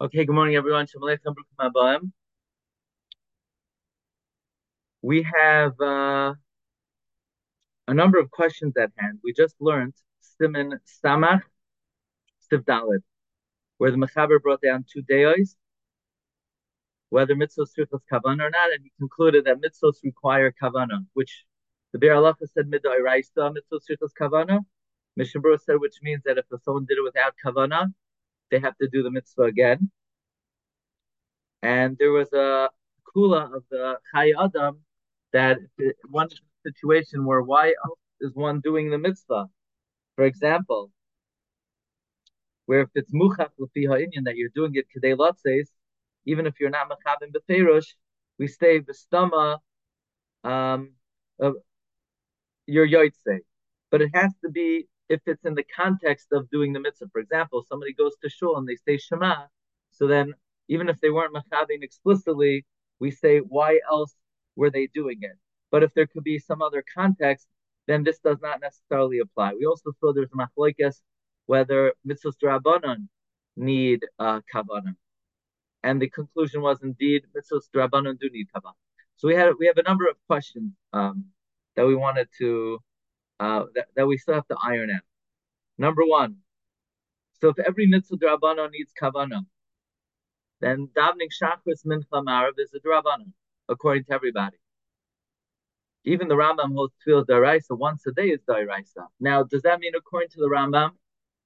Okay, good morning, everyone. We have uh, a number of questions at hand. We just learned Siman Samach Sivdalid, where the Mechaber brought down two deos, whether mitzvahs strichas kavana or not, and he concluded that mitzvahs require kavana, which the Biur Halacha said midai raisa mitzvahs strichas kavana. Mishnah said, which means that if someone did it without kavana, they have to do the mitzvah again. And there was a kula of the Chai Adam that one situation where why else is one doing the mitzvah? For example, where if it's muchach l'fi ha'inyan that you're doing it kedei lotzes, even if you're not machabim b'feirush, we stay b'stama um, of your yoitze. But it has to be if it's in the context of doing the mitzvah. For example, somebody goes to shul and they say Shema, so then even if they weren't machabim explicitly, we say why else were they doing it? But if there could be some other context, then this does not necessarily apply. We also saw there's machlokes whether mitzvahs drabanan need uh, kavanah, and the conclusion was indeed mitzvahs drabanan do need kavanah. So we had we have a number of questions um, that we wanted to uh, that, that we still have to iron out. Number one, so if every mitzvah drabanan needs kavanah, then davening shachris mincha marav is a drabanan according to everybody. Even the Rambam holds tefillah daraisa once a day is daraisa. Now, does that mean according to the Rambam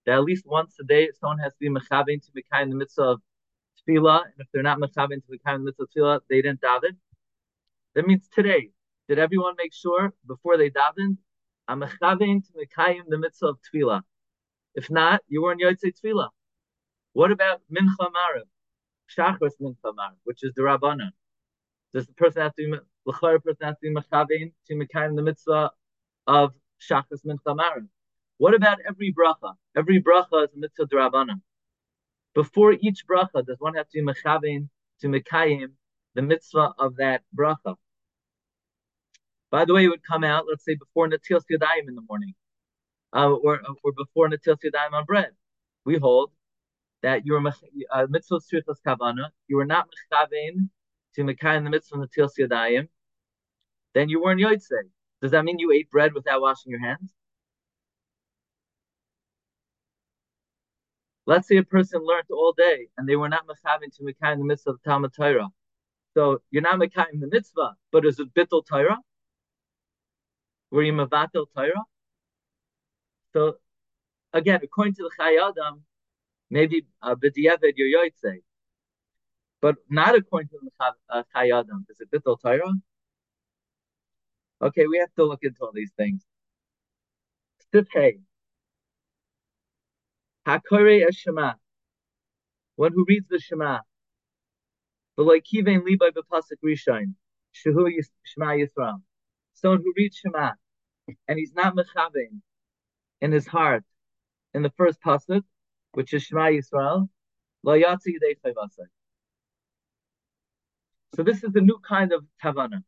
that at least once a day someone has to be mechavin to in the mitzvah of tefillah, and if they're not mechavin to in the mitzvah of tefillah, they didn't daven? That means today. Did everyone make sure before they davened, I'm mechavin to the mitzvah of tefillah? If not, you weren't yotzei tefillah. What about mincha marav? Shachris mincha marav, which is the rabbanon. Does the person have to be l'chayr person has to be machavin to mekayim the mitzvah of shachas mincha marim? What about every bracha? Every bracha is a mitzvah drabanan. Before each bracha, does one have to be machavin to mekayim the mitzvah of that bracha? By the way, it would come out, let's say, before Natil Yadayim in the morning, uh, or, or before Natil Yadayim on bread. We hold that your uh, mitzvah strichas kavana, you were not mechavein to Mekai in the mitzvah Natil Yadayim, then you weren't Yoitze. Does that mean you ate bread without washing your hands? Let's say a person learned all day and they were not mechavin to Mekai in the mitzvah of Talmud Torah. So you're not Mekai in the mitzvah, but is it Bittel Torah? Were you Mavatel Torah? So again, according to the Chayei Adam, maybe uh, B'diavad you're but not according to the uh, Chayei Adam. Is it Bittul Torah? Okay, we have to look into all these things. Sifhei. Hakore Shema. One who reads the Shema. V'loikivein libay b'pasuk rishon. Shehu Shema Yisrael. Someone who reads Shema and he's not mechavein in his heart in the first pasuk, which is Shema Yisrael, lo yatsi. So this is a new kind of kavana.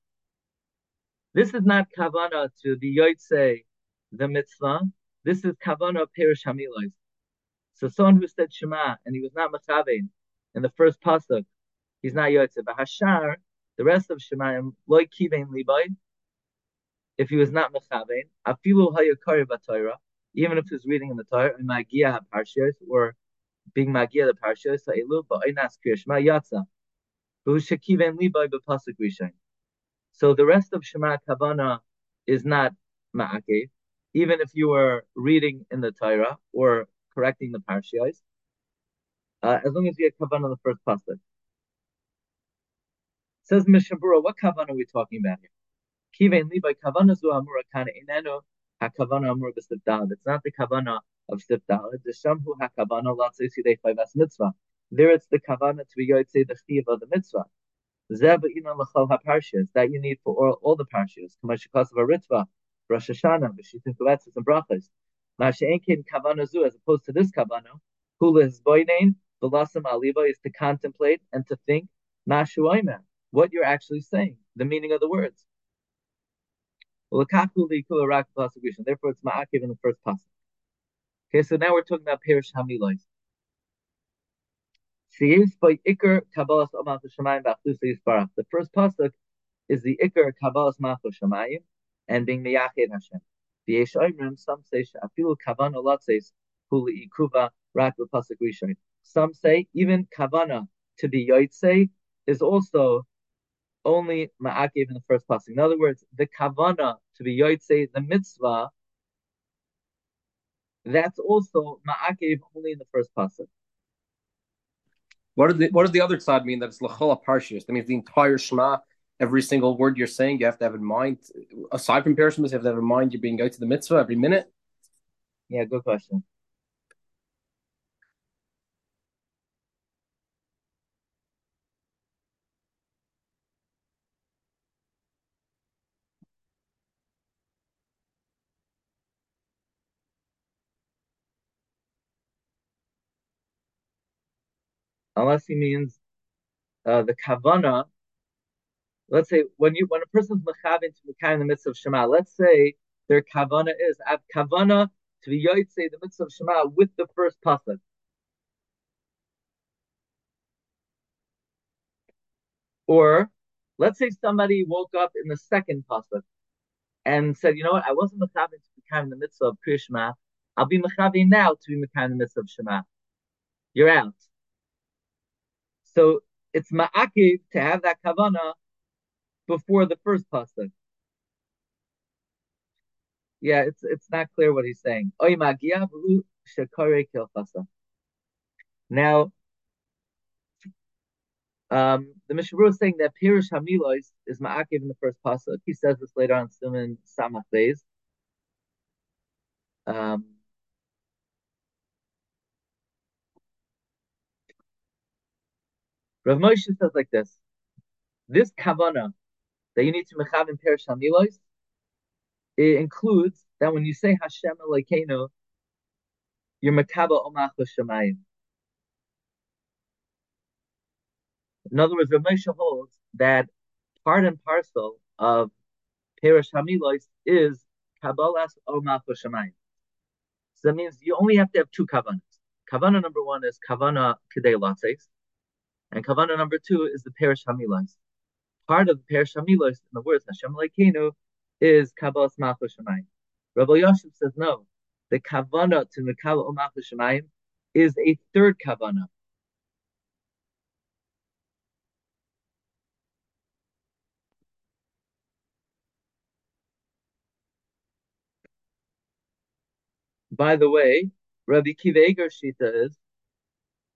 This is not kavana to the yoitze, the mitzvah. This is kavana perish hamilos. So someone who said Shema and he was not machavein in the first pasuk, he's not yoitze. But hashar, the rest of Shemayim, loy kivein liboy, if he was not b'Torah, even if he was reading in the Torah, magia ha or being magia the parshiyos, elu ba'oinas kriyashma yatsa. So the rest of Shema Kavana is not Ma'akev, even if you were reading in the Torah or correcting the Parshiyos, uh, as long as you get Kavana the first pasuk. Says Mishnah Berurah, what Kavana are we talking about here? Kavana zu kana inenu hakavana. It's not the Kavana of Sivdal. It's the Shamhu hakavana latzei sidei chayvas mitzvah. There it's the kavana to be say the chiv of the mitzvah. Zeb ina lachal haparshas that you need for all, all the parshas. Kamashikasav aritva, Rosh Hashanah, B'shitin kuvetzes and brachas. Masha'enkin kavana zu as opposed to this kavana, hula his boynain, velasam aliva is to contemplate and to think mashuayman, what you're actually saying, the meaning of the words. Therefore, it's ma'akiv in the first pasuk. Okay, so now we're talking about perish hamilois. The first pasuk is the Iker Kabbalas Malchus Shemayim and being Miyached Hashem. The Yesh some say Afilu Kavana Latzes Huli Ikuva Rak Pasuk Rishon. Some say even Kavana to be Yoitse is also only Ma'akev in the first pasuk. In other words, the Kavana to be Yoitse, the mitzvah, that's also Ma'akev only in the first pasuk. What does the what does the other side mean that it's lachala parshius? That means the entire Shema, every single word you're saying, you have to have in mind. Aside from parashmas, you have to have in mind you're being out to the mitzvah every minute. Yeah, good question. Unless he means uh, the kavana. Let's say when you when a person's mechavin to mekayim the mitzvah of Shema, let's say their kavana is have kavana to be yoytze the mitzvah of Shema with the first pasuk. Or let's say somebody woke up in the second pasuk and said, you know what, I wasn't mechavin to mekayim the mitzvah of Krishma. I'll be mechavin now to be mekayim the mitzvah of Shema. You're out. So it's ma'akiv to have that kavana before the first pasuk. Yeah, it's it's not clear what he's saying. Now, um, the Mishnah is saying that Pirush Hamilos is ma'akiv in the first pasuk. He says this later on Simon Samach Beis. Um, Rav Moshe says like this: This kavana that you need to mechav in Perish Hamilos, it includes that when you say Hashem Elokeinu, you're mekaba omach l'shamayim. In other words, Rav Moshe holds that part and parcel of Perish Hamilos is Kabbalas omach l'shamayim. So that means you only have to have two kavanas. Kavana number one is kavana kedei latzeis, and kavana number two is the Perish Hamilos. Part of the Perish Hamilos in the words Hashem Leikenu is Kabbalas Malchus Shemayim. Rabbi Yosef says no. The kavana to Mekabel Malchus Shemayim is a third kavana. By the way, Rabbi Kiva Shita is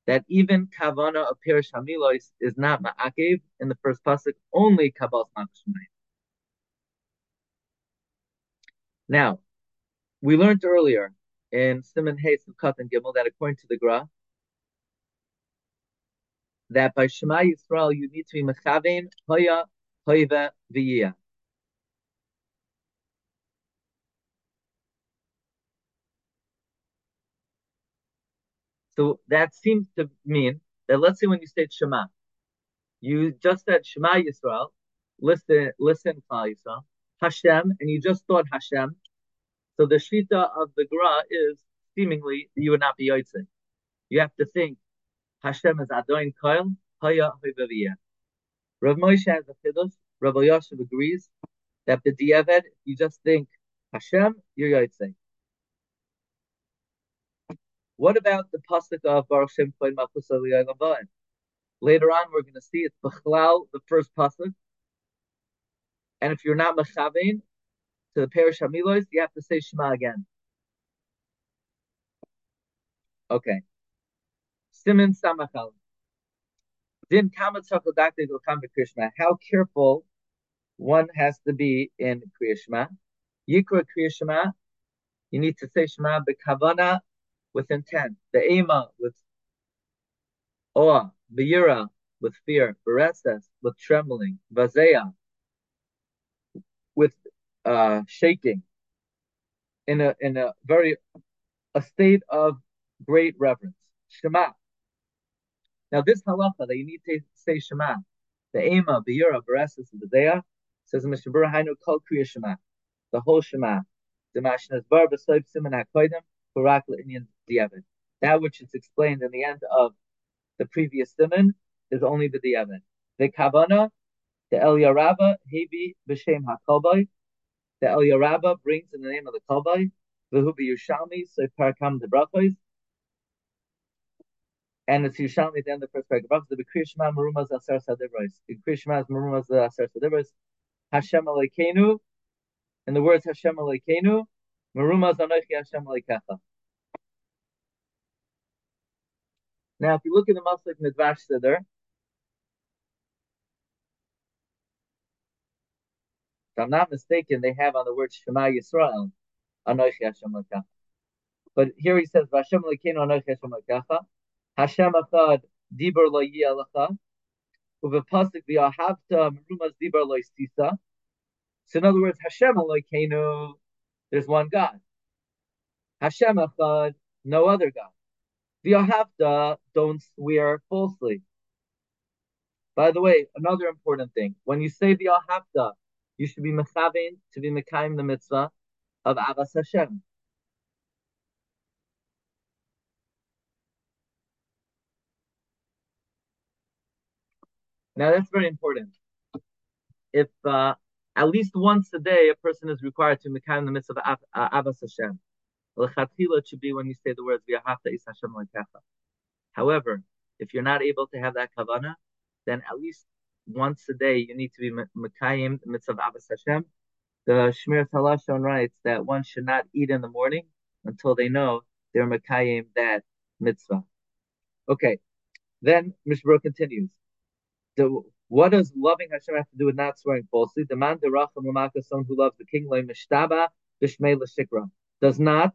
that even kavana of Perish Hamilos is not ma'akev in the first pasuk, only kabbalas ma'akev. Now, we learned earlier in Simon Hayes of Kat and Gimel that according to the Gra, that by Shema Yisrael you need to be mechavein hoya hoiva v'yiyah. So that seems to mean that let's say when you say Shema, you just said Shema Yisrael, listen, listen, Yisrael, Hashem, and you just thought Hashem. So the shita of the Gra is seemingly you would not be Yotzei. You have to think Hashem is Adoin Koil, Haya Hoivaviyah. Rav Moshe has a chiddush. Rav Yosef agrees that the diavad, you just think Hashem, you're Yotzei. What about the pasuk of Baruch Shem Koin Malchus Later on, we're going to see it's Bechlal, the first pasuk. And if you're not Mechavein to the Perish Hamilos, you have to say Shema again. Okay. Simon Samachal. Din Krishma. How careful one has to be in Kriyashma. Yikra Kriyashma. You need to say Shema bekavana with intent, the ema with awe, Vayira with fear, Bereses with trembling, Vazea with uh, shaking, in a in a very a state of great reverence. Shema. Now this halacha that you need to say Shema, the ema, Vayira, Bereses, Vazea, says Mishnah Berurah Hainu Kol Kriya Shema, the whole Shema. The Mashnas Bar B'Soif Siman HaKoidim, Barak Indian Diavad. That which is explained in the end of the previous simon is only the diavad. The kavana, the El Yaraba, Hebi B'Shem HaKolbai. The El Yaraba brings in the name of the Kolbai. V'hu Yerushalmi, so Parakam the Brachos. And it's Yerushalmi at the end of the first paragraph. The B'Kriya Shema Merumas Asar Sadivros. The Kriya Shema is Merumas Asar Sadivros. Hashem Alekeinu. And the words Hashem Alekeinu. Merumas Anochi Hashem Alekecha. Now, if you look at the Maslik Midvash Siddur, if I'm not mistaken, they have on the word Shema Yisrael, Anochi Hashem Lekecha. But here he says, Vashem Lekeinu Anochi Hashem Lekecha, Hashem Achad Dibur Lo Yelecha, Uvepasik V'Ahavta Merumas Dibur Lo. So in other words, Hashem Lekeinu, there's one God. Hashem Achad, no other God. V'Ahavta, don't swear falsely. By the way, another important thing, when you say V'Ahavta, you should be mechavein to be mekayim the mitzvah of Avas Hashem. Now that's very important. If uh, at least once a day a person is required to mekayim the mitzvah of uh, Avas Hashem, lechatchila should be when you say the words v'yahafta is Hashem lekecha. However, if you're not able to have that kavana, then at least once a day you need to be Mekayim, the mitzvah Abbas Hashem. The Shmir Talashon writes that one should not eat in the morning until they know they're Mekayim that mitzvah. Okay, then Mishnah Berurah continues. The, what does loving Hashem have to do with not swearing falsely? The man someone who loves the king, loy mishtaba l'shikra, does not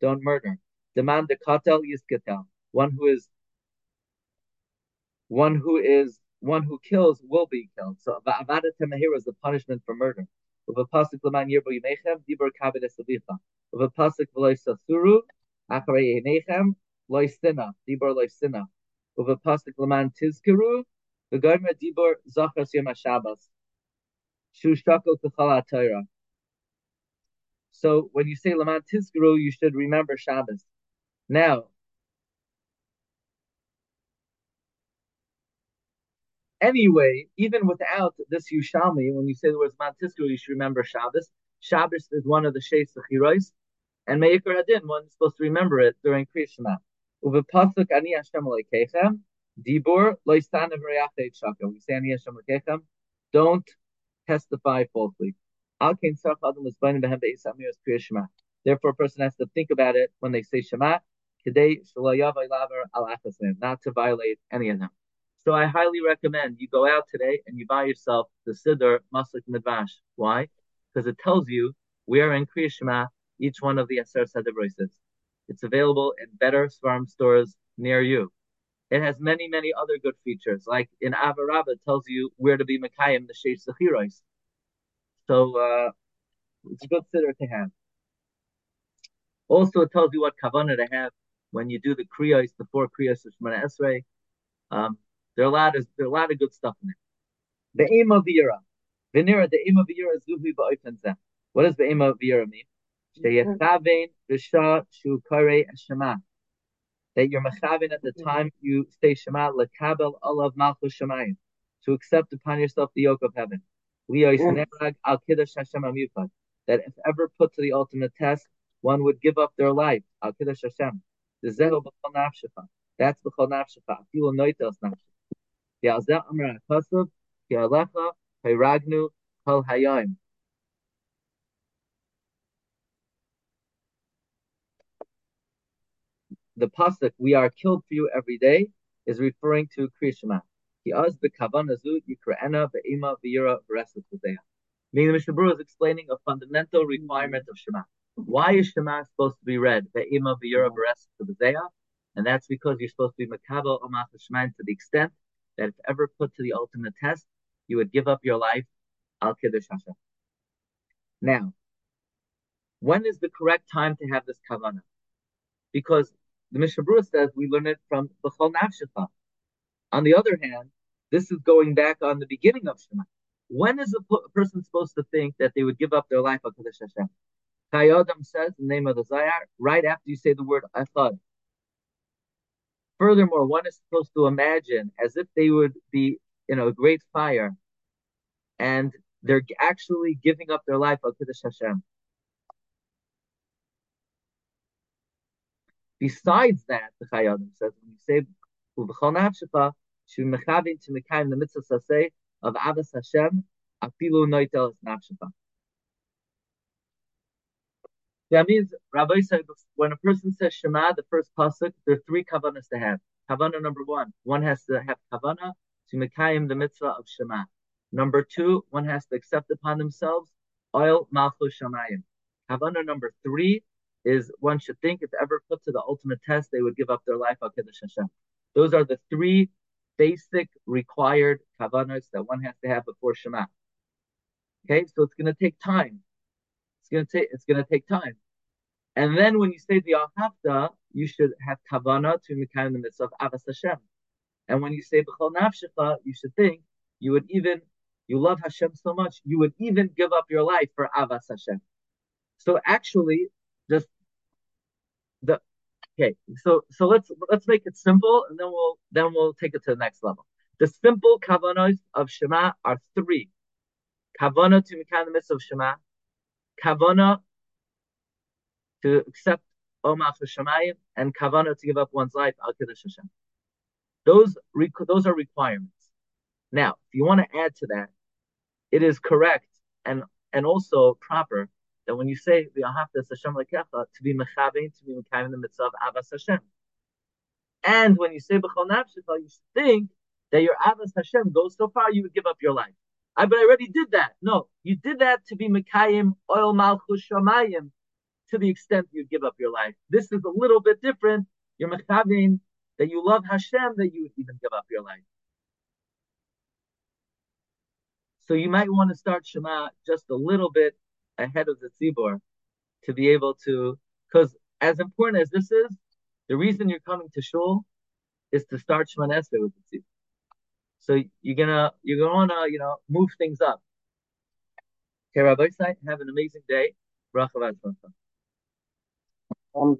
Don't murder. Demand the katel yizkatel. One who is one who is one who kills will be killed. So Va'avadat Temahira is the punishment for murder. With a pasuk Laman Yirbo Yimechem, Dibur Kabed Esavicha. With a pasuk V'loy Sasuru, Acharei Yinechem, Loy Sina, Dibur Loy Sina. With a pasuk Laman Tizkiru, V'gomer Dibur Zachas Yom HaShabbos. Shushako Kechala Torah. So when you say Laman Tizkiru, you should remember Shabbos. Now, Anyway, even without this Yushami, when you say the words Mantisku, you should remember Shabbos. Shabbos is one of the Sheis Sechirois, and Meikar Hadin, one is supposed to remember it during Kriyashma. Uvepasuk ani Hashem Aleikechem, Dibur loistan v'reyachet shaka. We say ani Hashem Aleikechem, don't testify falsely. Therefore, a person has to think about it when they say Shema, not to violate any of them. So I highly recommend you go out today and you buy yourself the Siddur Maslik Midvash. Why? Because it tells you where in Kriya Shema each one of the Aser Sadibros is. It's available in better Svarm stores near you. It has many, many other good features. Like in Avarabba, it tells you where to be Mekayim, the Sheish Sechiros. So uh, it's a good Siddur to have. Also, it tells you what Kavanah to have when you do the Kriyos, the four Kriyos of Shemoneh Esrei. Um, there are a lot of there are a lot of good stuff in there. The aim of the Yira. Venera, the aim of the Yira is Zuhi Ba'oifenza. What does the aim of the Yira mean? Sheyechavein Risha Shu Shema. That you're mechavein at the time you say Shema lekabel alav malchus shemayim to accept upon yourself the yoke of heaven. Al kiddush Hashem amyukad. That if ever put to the ultimate test, one would give up their life. Al kiddush Hashem. The zehu b'chol nafshecha. That's b'chol nafshecha. Afilu noitos nafshecha. The pasuk "We are killed for you every day" is referring to Krishma. He asked the Kavanazu Yikra'ena Be'ima V'yira V'resut Meaning the Mishnah is explaining a fundamental requirement of Shema. Why is Shema supposed to be read? Be'ima V'yira V'resut And that's because you're supposed to be makabel omach to the extent that if ever put to the ultimate test, you would give up your life al kiddush Hashem. Now, when is the correct time to have this kavanah? Because the Mishnah Berurah says we learn it from B'chol Nafshecha. On the other hand, this is going back on the beginning of Shema. When is a person supposed to think that they would give up their life al Kiddush Hashem? Chayei Adam says the name of the Zayar right after you say the word Echad. Furthermore, one is supposed to imagine as if they would be in a great fire and they're actually giving up their life al Kiddush Hashem. Besides that, the Chayei says, when you say Nafshecha, mechavin to mekayim the mitzvah saseh of Avos Hashem, afilu noitel nafshecha. That means Rabbi said when a person says Shema, the first pasuk, there are three kavanas to have. Kavana number one, one has to have kavana to mekayim the mitzvah of Shema. Number two, one has to accept upon themselves oil malchus shamayim. Kavana number three is one should think if ever put to the ultimate test, they would give up their life al Kiddush Hashem. Those are the three basic required kavanas that one has to have before Shema. Okay, so it's going to take time. It's going to take it's going to take time. And then when you say the Al you should have kavana to mekayim the mitzvah of Avos Hashem. And when you say b'chol nafshecha, you should think you would even you love Hashem so much you would even give up your life for Avos Hashem. So actually, okay. So so let's let's make it simple, and then we'll then we'll take it to the next level. The simple kavanos of Shema are three: kavana to mitzvah of Shema, kavana to accept omach Shemayim, and kavana to give up one's life al kiddush Hashem. Those those are requirements. Now, if you want to add to that, it is correct and and also proper that when you say v'ahavtas Hashem lekecha to be mechavein, to be mekayim the mitzvah of avas Hashem, and when you say b'chol nafshecha, you think that your avas Hashem goes so far you would give up your life. I but I already did that. No, you did that to be mekayim oil malchus shamayim to the extent you give up your life. This is a little bit different. You're mechavein that you love Hashem that you would even give up your life. So you might want to start Shema just a little bit ahead of the tzibor to be able to, because as important as this is, the reason you're coming to shul is to start Shemon with the tzibor. So you're gonna you're gonna you know move things up. Okay, Rabbi Stein, have an amazing day. Um,